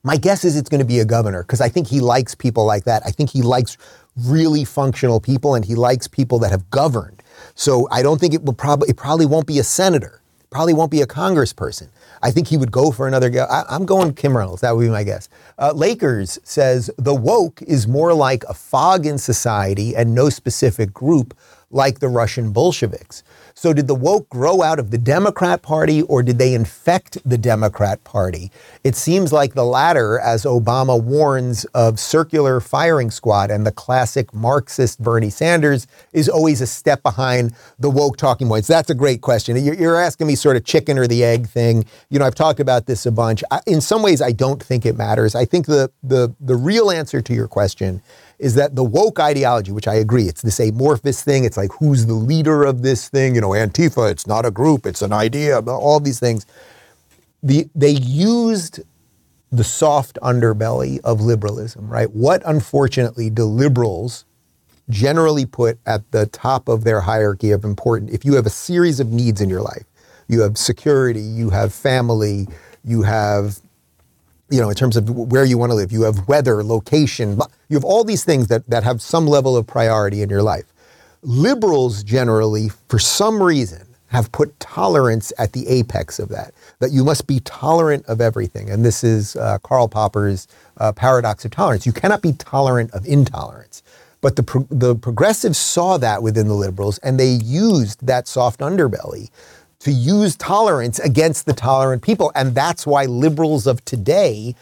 my guess is it's going to be a governor because I think he likes people like that. I think he likes really functional people and he likes people that have governed. So I don't think it will probably, it probably won't be a senator, probably won't be a congressperson. I think he would go for another guy. I, am going Kim Reynolds. That would be my guess. Uh, Lakers says the woke is more like a fog in society and no specific group like the Russian Bolsheviks. So, did the woke grow out of the Democrat Party or did they infect the Democrat Party? It seems like the latter, as Obama warns of circular firing squad and the classic Marxist Bernie Sanders is always a step behind the woke talking points. That's a great question. You're asking me sort of chicken or the egg thing. You know, I've talked about this a bunch. In some ways, I don't think it matters. I think the the the real answer to your question is that the woke ideology, which I agree, it's this amorphous thing. It's like who's the leader of this thing? You know, Antifa. It's not a group. It's an idea. All these things. The they used the soft underbelly of liberalism, right? What unfortunately do liberals generally put at the top of their hierarchy of important? If you have a series of needs in your life, you have security, you have family, you have you know, in terms of where you want to live. You have weather, location. You have all these things that, that have some level of priority in your life. Liberals generally, for some reason, have put tolerance at the apex of that, that you must be tolerant of everything. And this is uh, Karl Popper's uh, paradox of tolerance. You cannot be tolerant of intolerance. But the, pro- the progressives saw that within the liberals, and they used that soft underbelly to use tolerance against the tolerant people. And that's why liberals of today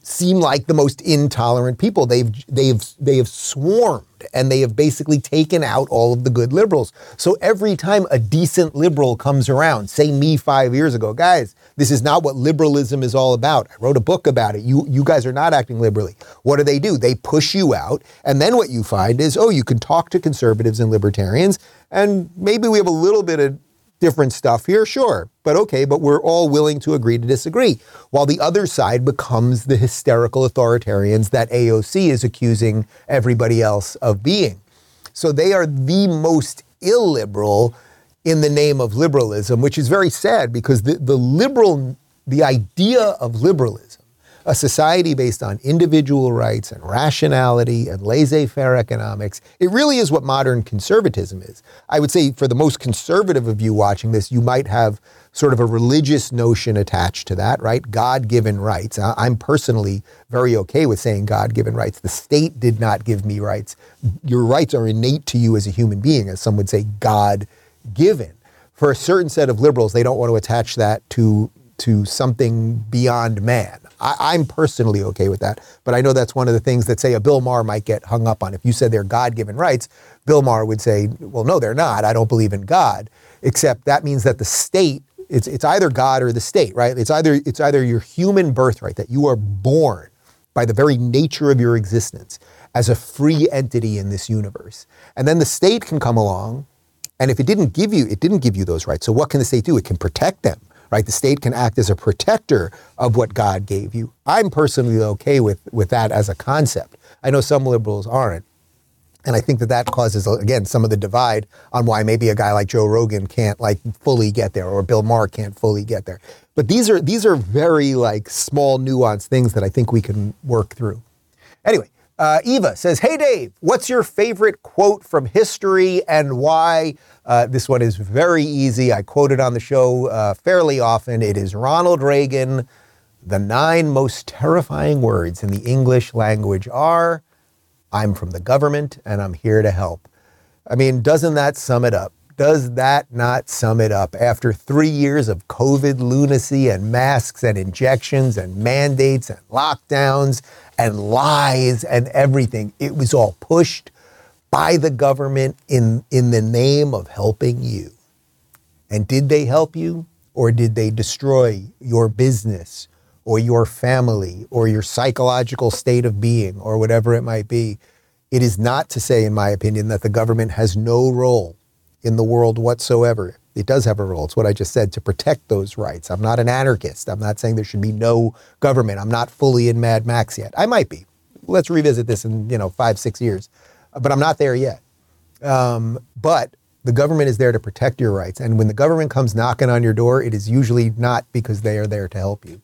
seem like the most intolerant people. They've they've they have swarmed and they have basically taken out all of the good liberals. So every time a decent liberal comes around, say me 5 years ago, guys, this is not what liberalism is all about. I wrote a book about it. You you guys are not acting liberally. What do they do? They push you out and then what you find is, oh, you can talk to conservatives and libertarians and maybe we have a little bit of different stuff here, sure. But okay, but we're all willing to agree to disagree. While the other side becomes the hysterical authoritarians that AOC is accusing everybody else of being. So they are the most illiberal in the name of liberalism, which is very sad because the, the liberal, the idea of liberalism a society based on individual rights and rationality and laissez faire economics. It really is what modern conservatism is. I would say, for the most conservative of you watching this, you might have sort of a religious notion attached to that, right? God given rights. I'm personally very okay with saying God given rights. The state did not give me rights. Your rights are innate to you as a human being, as some would say, God given. For a certain set of liberals, they don't want to attach that to, to something beyond man. I, am personally okay with that. But I know that's one of the things that, say, a Bill Maher might get hung up on. If you said they're God given rights, Bill Maher would say, well, no, they're not. I don't believe in God. Except that means that the state, it's, it's either God or the state, right? It's either, it's either your human birthright that you are born by the very nature of your existence as a free entity in this universe. And then the state can come along and if it didn't give you, it didn't give you those rights. So what can the state do? It can protect them right? The state can act as a protector of what God gave you. I'm personally okay with, with that as a concept. I know some liberals aren't. And I think that that causes, again, some of the divide on why maybe a guy like Joe Rogan can't like fully get there or Bill Maher can't fully get there. But these are, these are very like small nuanced things that I think we can work through. Anyway, uh, Eva says, Hey Dave, what's your favorite quote from history and why? Uh, this one is very easy. I quote it on the show uh, fairly often. It is Ronald Reagan. The nine most terrifying words in the English language are I'm from the government and I'm here to help. I mean, doesn't that sum it up? Does that not sum it up? After three years of COVID lunacy and masks and injections and mandates and lockdowns and lies and everything, it was all pushed by the government in, in the name of helping you. And did they help you or did they destroy your business or your family or your psychological state of being or whatever it might be? It is not to say, in my opinion, that the government has no role in the world whatsoever. It does have a role. It's what I just said to protect those rights. I'm not an anarchist. I'm not saying there should be no government. I'm not fully in Mad Max yet. I might be. Let's revisit this in you know five, six years, but I'm not there yet. Um, but the government is there to protect your rights, and when the government comes knocking on your door, it is usually not because they are there to help you.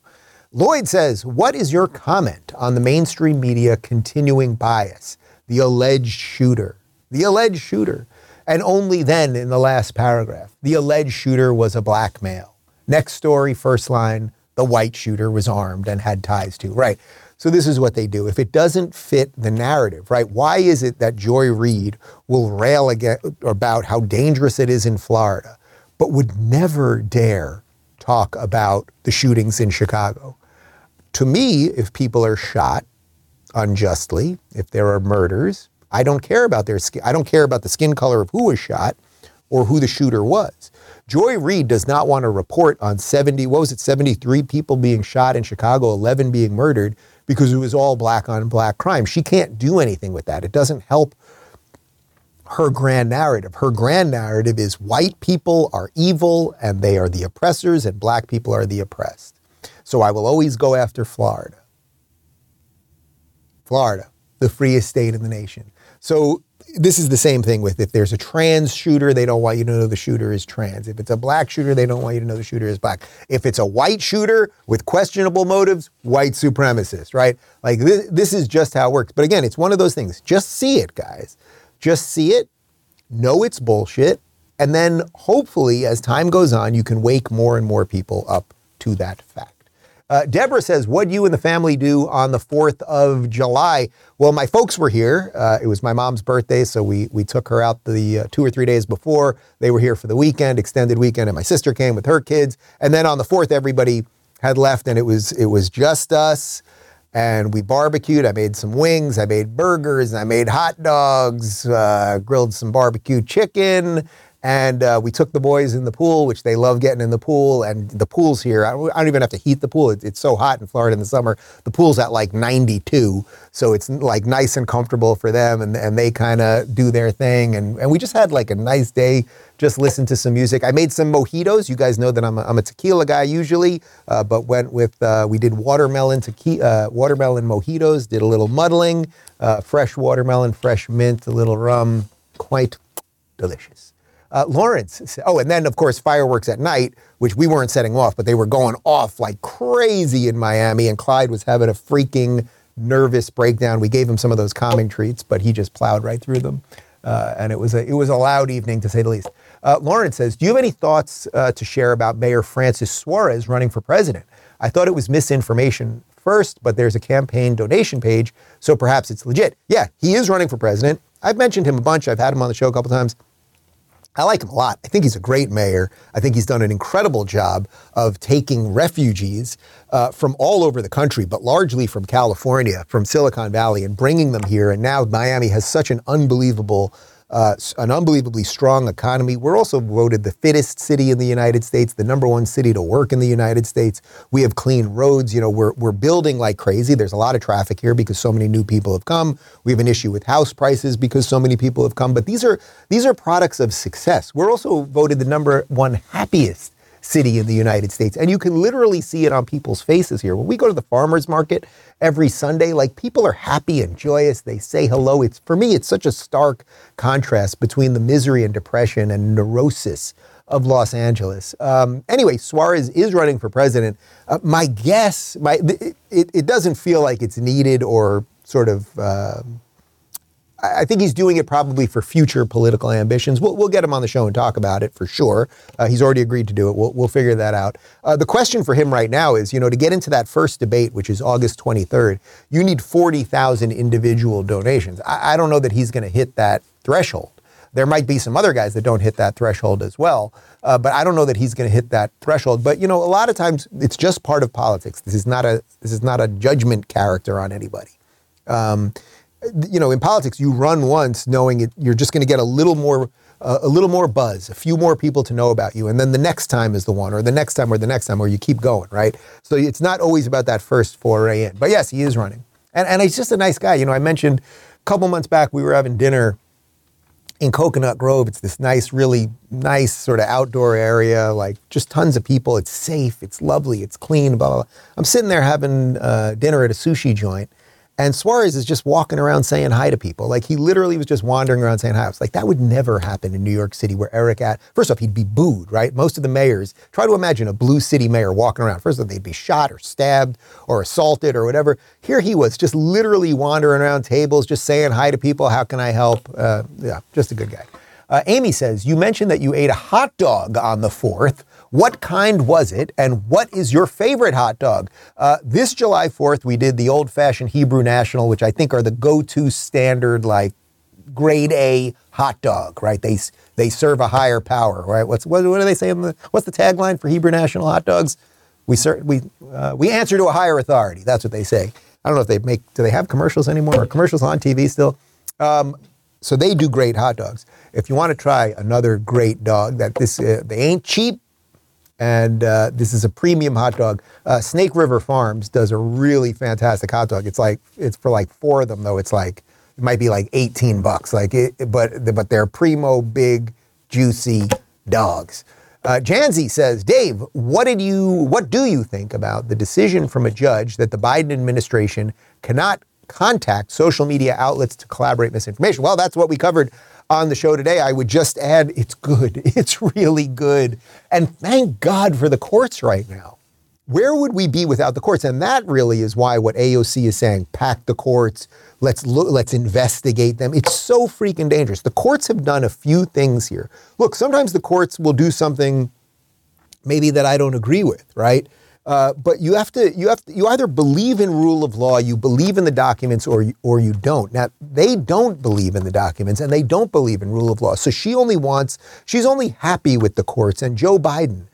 Lloyd says, "What is your comment on the mainstream media continuing bias? The alleged shooter, the alleged shooter." And only then in the last paragraph, the alleged shooter was a black male. Next story, first line, the white shooter was armed and had ties to. Right. So this is what they do. If it doesn't fit the narrative, right? Why is it that Joy Reid will rail about how dangerous it is in Florida, but would never dare talk about the shootings in Chicago? To me, if people are shot unjustly, if there are murders, I don't care about their skin. I don't care about the skin color of who was shot or who the shooter was. Joy Reid does not want to report on 70, what was it, 73 people being shot in Chicago, 11 being murdered because it was all black on black crime. She can't do anything with that. It doesn't help her grand narrative. Her grand narrative is white people are evil and they are the oppressors and black people are the oppressed. So I will always go after Florida. Florida, the freest state in the nation. So this is the same thing with if there's a trans shooter, they don't want you to know the shooter is trans. If it's a black shooter, they don't want you to know the shooter is black. If it's a white shooter with questionable motives, white supremacist, right? Like this, this is just how it works. But again, it's one of those things. Just see it, guys. Just see it, know it's bullshit, and then hopefully as time goes on, you can wake more and more people up to that fact. Uh, Deborah says, What'd you and the family do on the 4th of July? Well, my folks were here. Uh, it was my mom's birthday, so we, we took her out the uh, two or three days before. They were here for the weekend, extended weekend, and my sister came with her kids. And then on the 4th, everybody had left, and it was, it was just us. And we barbecued. I made some wings, I made burgers, I made hot dogs, uh, grilled some barbecue chicken and uh, we took the boys in the pool, which they love getting in the pool. And the pool's here. I don't, even have to heat the pool. It's so hot in Florida in the summer. The pool's at like 92. So it's like nice and comfortable for them. And, and they kind of do their thing. And, and we just had like a nice day, just listen to some music. I made some mojitos. You guys know that I'm a, I'm a tequila guy usually, uh, but went with, uh, we did watermelon, tequila, uh, watermelon mojitos, did a little muddling, uh, fresh watermelon, fresh mint, a little rum. Quite delicious. Uh, Lawrence, oh, and then of course fireworks at night, which we weren't setting off, but they were going off like crazy in Miami, and Clyde was having a freaking nervous breakdown. We gave him some of those calming treats, but he just plowed right through them, uh, and it was a it was a loud evening to say the least. Uh, Lawrence says, "Do you have any thoughts uh, to share about Mayor Francis Suarez running for president? I thought it was misinformation first, but there's a campaign donation page, so perhaps it's legit. Yeah, he is running for president. I've mentioned him a bunch. I've had him on the show a couple times." I like him a lot. I think he's a great mayor. I think he's done an incredible job of taking refugees uh, from all over the country, but largely from California, from Silicon Valley, and bringing them here. And now Miami has such an unbelievable uh, an unbelievably strong economy. We're also voted the fittest city in the United States, the number one city to work in the United States. We have clean roads. You know, we're, we're building like crazy. There's a lot of traffic here because so many new people have come. We have an issue with house prices because so many people have come. But these are these are products of success. We're also voted the number one happiest city in the United States. And you can literally see it on people's faces here. When we go to the farmer's market every Sunday, like people are happy and joyous. They say hello. It's for me, it's such a stark contrast between the misery and depression and neurosis of Los Angeles. Um, anyway, Suarez is running for president. Uh, my guess, my it, it doesn't feel like it's needed or sort of. Uh, I think he's doing it probably for future political ambitions. We'll, we'll get him on the show and talk about it for sure. Uh, he's already agreed to do it. We'll, we'll figure that out. Uh, the question for him right now is, you know, to get into that first debate, which is August 23rd, you need 40,000 individual donations. I, I don't know that he's going to hit that threshold. There might be some other guys that don't hit that threshold as well, uh, but I don't know that he's going to hit that threshold. But you know, a lot of times it's just part of politics. This is not a this is not a judgment character on anybody. Um, you know, in politics, you run once knowing it, you're just going to get a little more, uh, a little more buzz, a few more people to know about you, and then the next time is the one, or the next time, or the next time, or you keep going, right? So it's not always about that first foray in. But yes, he is running, and and he's just a nice guy. You know, I mentioned a couple months back we were having dinner in Coconut Grove. It's this nice, really nice sort of outdoor area, like just tons of people. It's safe, it's lovely, it's clean, blah, blah, blah. I'm sitting there having uh, dinner at a sushi joint, and Suarez is just walking around saying hi to people. Like he literally was just wandering around saying hi. I was like, that would never happen in New York City where Eric at. First off, he'd be booed, right? Most of the mayors, try to imagine a blue city mayor walking around. First off, they'd be shot or stabbed or assaulted or whatever. Here he was just literally wandering around tables, just saying hi to people. How can I help? Uh, yeah, just a good guy. Uh, Amy says, You mentioned that you ate a hot dog on the 4th. What kind was it, and what is your favorite hot dog? Uh, this July 4th, we did the old fashioned Hebrew National, which I think are the go to standard, like grade A hot dog, right? They, they serve a higher power, right? What's, what, what do they say? In the, what's the tagline for Hebrew National hot dogs? We, ser- we, uh, we answer to a higher authority. That's what they say. I don't know if they make, do they have commercials anymore? Are commercials on TV still? Um, so they do great hot dogs. If you want to try another great dog, that this uh, they ain't cheap, and uh, this is a premium hot dog. Uh, Snake River Farms does a really fantastic hot dog. It's like it's for like four of them though. It's like it might be like eighteen bucks. Like it, but but they're primo, big, juicy dogs. Uh, Janzi says, Dave, what did you what do you think about the decision from a judge that the Biden administration cannot contact social media outlets to collaborate misinformation? Well, that's what we covered on the show today. I would just add it's good. [LAUGHS] It's really good. And thank God for the courts right now. Where would we be without the courts? And that really is why what AOC is saying, pack the courts, let's look, let's investigate them. It's so freaking dangerous. The courts have done a few things here. Look, sometimes the courts will do something maybe that I don't agree with, right? Uh, but you have to you have to, you either believe in rule of law, you believe in the documents, or you, or you don't. Now they don't believe in the documents, and they don't believe in rule of law. So she only wants she's only happy with the courts, and Joe Biden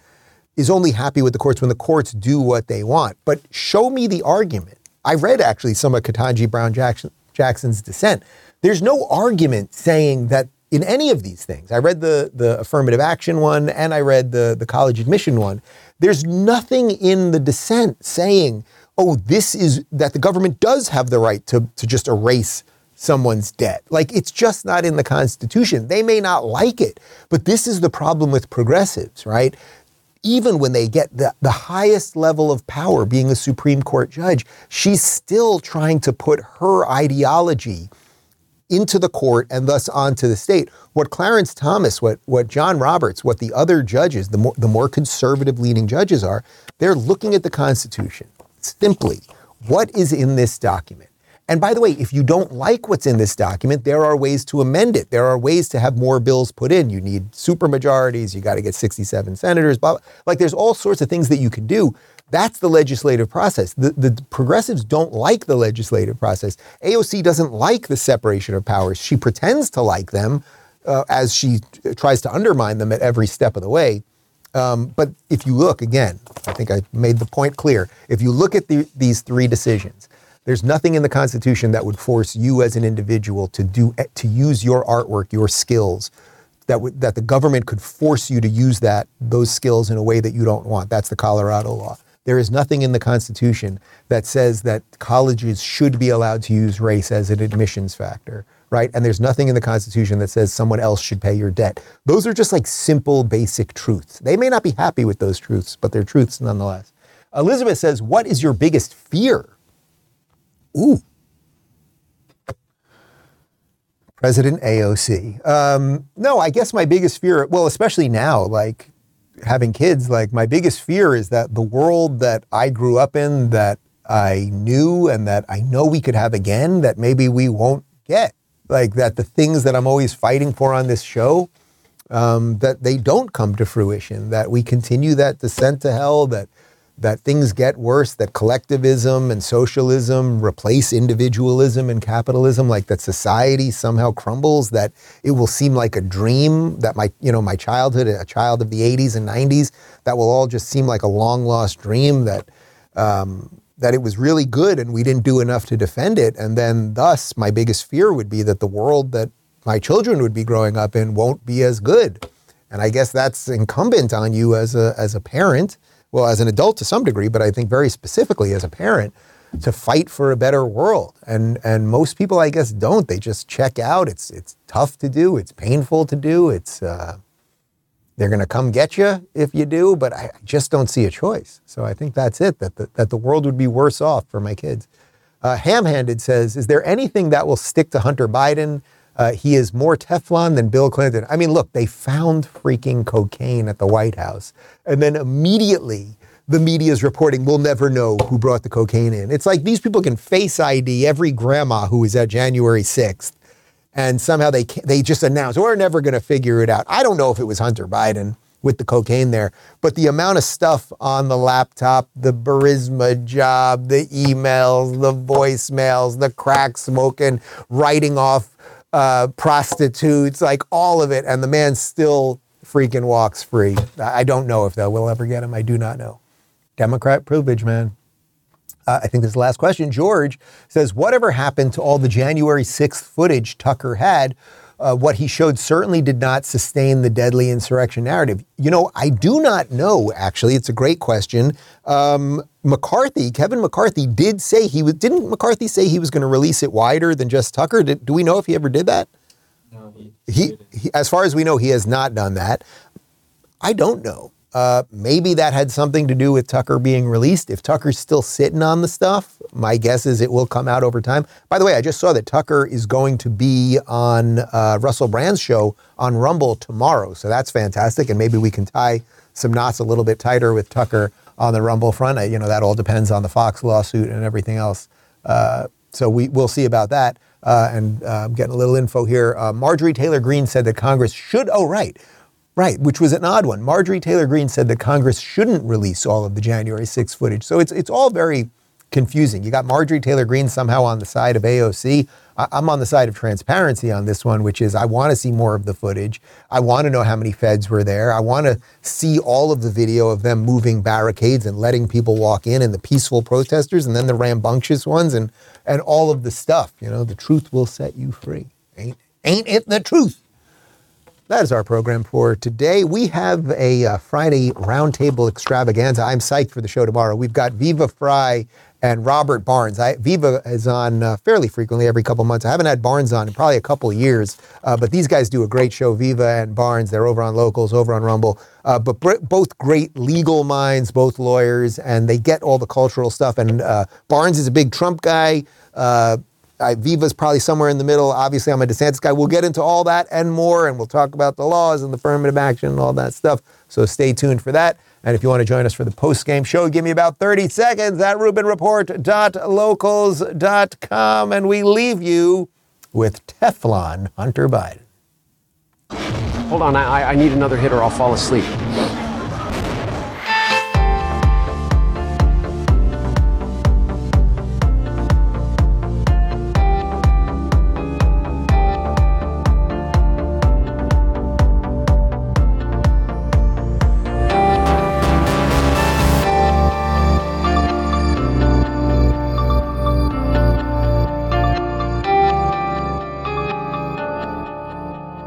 is only happy with the courts when the courts do what they want. But show me the argument. I read actually some of Ketanji Brown Jackson, Jackson's dissent. There's no argument saying that in any of these things. I read the the affirmative action one, and I read the the college admission one there's nothing in the dissent saying, oh, this is that the government does have the right to, to just erase someone's debt. Like it's just not in the Constitution. They may not like it, but this is the problem with progressives, right? Even when they get the, the highest level of power, being a Supreme Court judge, she's still trying to put her ideology into the court and thus onto the state. What Clarence Thomas, what, what John Roberts, what the other judges, the more, the more conservative leaning judges are, they're looking at the Constitution simply. What is in this document? And by the way, if you don't like what's in this document, there are ways to amend it. There are ways to have more bills put in. You need supermajorities. You got to get 67 senators. Blah, blah. Like there's all sorts of things that you can do. That's the legislative process. The, the progressives don't like the legislative process. AOC doesn't like the separation of powers. She pretends to like them uh, as she tries to undermine them at every step of the way. Um, but if you look again, I think I made the point clear. If you look at the, these three decisions, there's nothing in the Constitution that would force you as an individual to do to use your artwork, your skills, that that the government could force you to use that those skills in a way that you don't want. That's the Colorado law. There is nothing in the Constitution that says that colleges should be allowed to use race as an admissions factor, right? And there's nothing in the Constitution that says someone else should pay your debt. Those are just like simple, basic truths. They may not be happy with those truths, but they're truths nonetheless. Elizabeth says, What is your biggest fear? Ooh. President AOC. Um, no, I guess my biggest fear, well, especially now, like having kids, like my biggest fear is that the world that I grew up in, that I knew and that I know we could have again, that maybe we won't get. Like that the things that I'm always fighting for on this show, um, that they don't come to fruition, that we continue that descent to hell, that that things get worse, that collectivism and socialism replace individualism and capitalism, like that society somehow crumbles, that it will seem like a dream, that my, you know, my childhood, a child of the 80s and 90s, that will all just seem like a long lost dream, that, um, that it was really good and we didn't do enough to defend it. And then thus, my biggest fear would be that the world that my children would be growing up in won't be as good. And I guess that's incumbent on you as a, as a parent well, as an adult to some degree, but I think very specifically as a parent, to fight for a better world. And and most people, I guess, don't. They just check out. It's it's tough to do. It's painful to do. It's uh, they're going to come get you if you do, but I just don't see a choice. So I think that's it. That the, that the world would be worse off for my kids. Uh, Ham-handed says, "Is there anything that will stick to Hunter Biden?" Uh, he is more Teflon than Bill Clinton. I mean, look, they found freaking cocaine at the White House, and then immediately the media is reporting we'll never know who brought the cocaine in. It's like these people can face ID every grandma who was at January 6th, and somehow they they just announce we're never going to figure it out. I don't know if it was Hunter Biden with the cocaine there, but the amount of stuff on the laptop, the Burisma job, the emails, the voicemails, the crack smoking, writing off uh, prostitutes, like all of it, and the man still freaking walks free. I don't know if they will ever get him. I do not know. Democrat privilege, man. Uh, I think this is the last question. George says, Whatever happened to all the January 6th footage Tucker had? Uh, what he showed certainly did not sustain the deadly insurrection narrative. You know, I do not know, actually. It's a great question. Um, McCarthy, Kevin McCarthy, did say he was, didn't McCarthy say he was going to release it wider than just Tucker? Did, do we know if he ever did that? No, he, he, he, as far as we know, he has not done that. I don't know. Uh, maybe that had something to do with Tucker being released. If Tucker's still sitting on the stuff, my guess is it will come out over time. By the way, I just saw that Tucker is going to be on uh, Russell Brand's show on Rumble tomorrow. So that's fantastic. And maybe we can tie some knots a little bit tighter with Tucker on the Rumble front. I, you know, that all depends on the Fox lawsuit and everything else. Uh, so we, we'll see about that. Uh, and I'm getting a little info here. Uh, Marjorie Taylor Greene said that Congress should, oh, right. Right, which was an odd one. Marjorie Taylor Greene said that Congress shouldn't release all of the January 6th footage. So it's it's all very confusing. You got Marjorie Taylor Greene somehow on the side of AOC. I, I'm on the side of transparency on this one, which is I want to see more of the footage. I want to know how many feds were there. I want to see all of the video of them moving barricades and letting people walk in and the peaceful protesters and then the rambunctious ones and and all of the stuff. You know, the truth will set you free. Ain't ain't it the truth? That is our program for today. We have a uh, Friday roundtable extravaganza. I'm psyched for the show tomorrow. We've got Viva Frei and Robert Barnes. I, Viva is on uh, fairly frequently every couple months. I haven't had Barnes on in probably a couple years, uh, but these guys do a great show. Viva and Barnes, they're over on Locals, over on Rumble. Uh, but br- both great legal minds, both lawyers, and they get all the cultural stuff. And uh, Barnes is a big Trump guy. Uh, I, Viva's probably somewhere in the middle. Obviously, I'm a DeSantis guy. We'll get into all that and more, and we'll talk about the laws and the affirmative action and all that stuff. So stay tuned for that. And if you want to join us for the post game show, give me about 30 seconds at RubinReport.locals.com. And we leave you with Teflon Hunter Biden. Hold on, I, I need another hit or I'll fall asleep.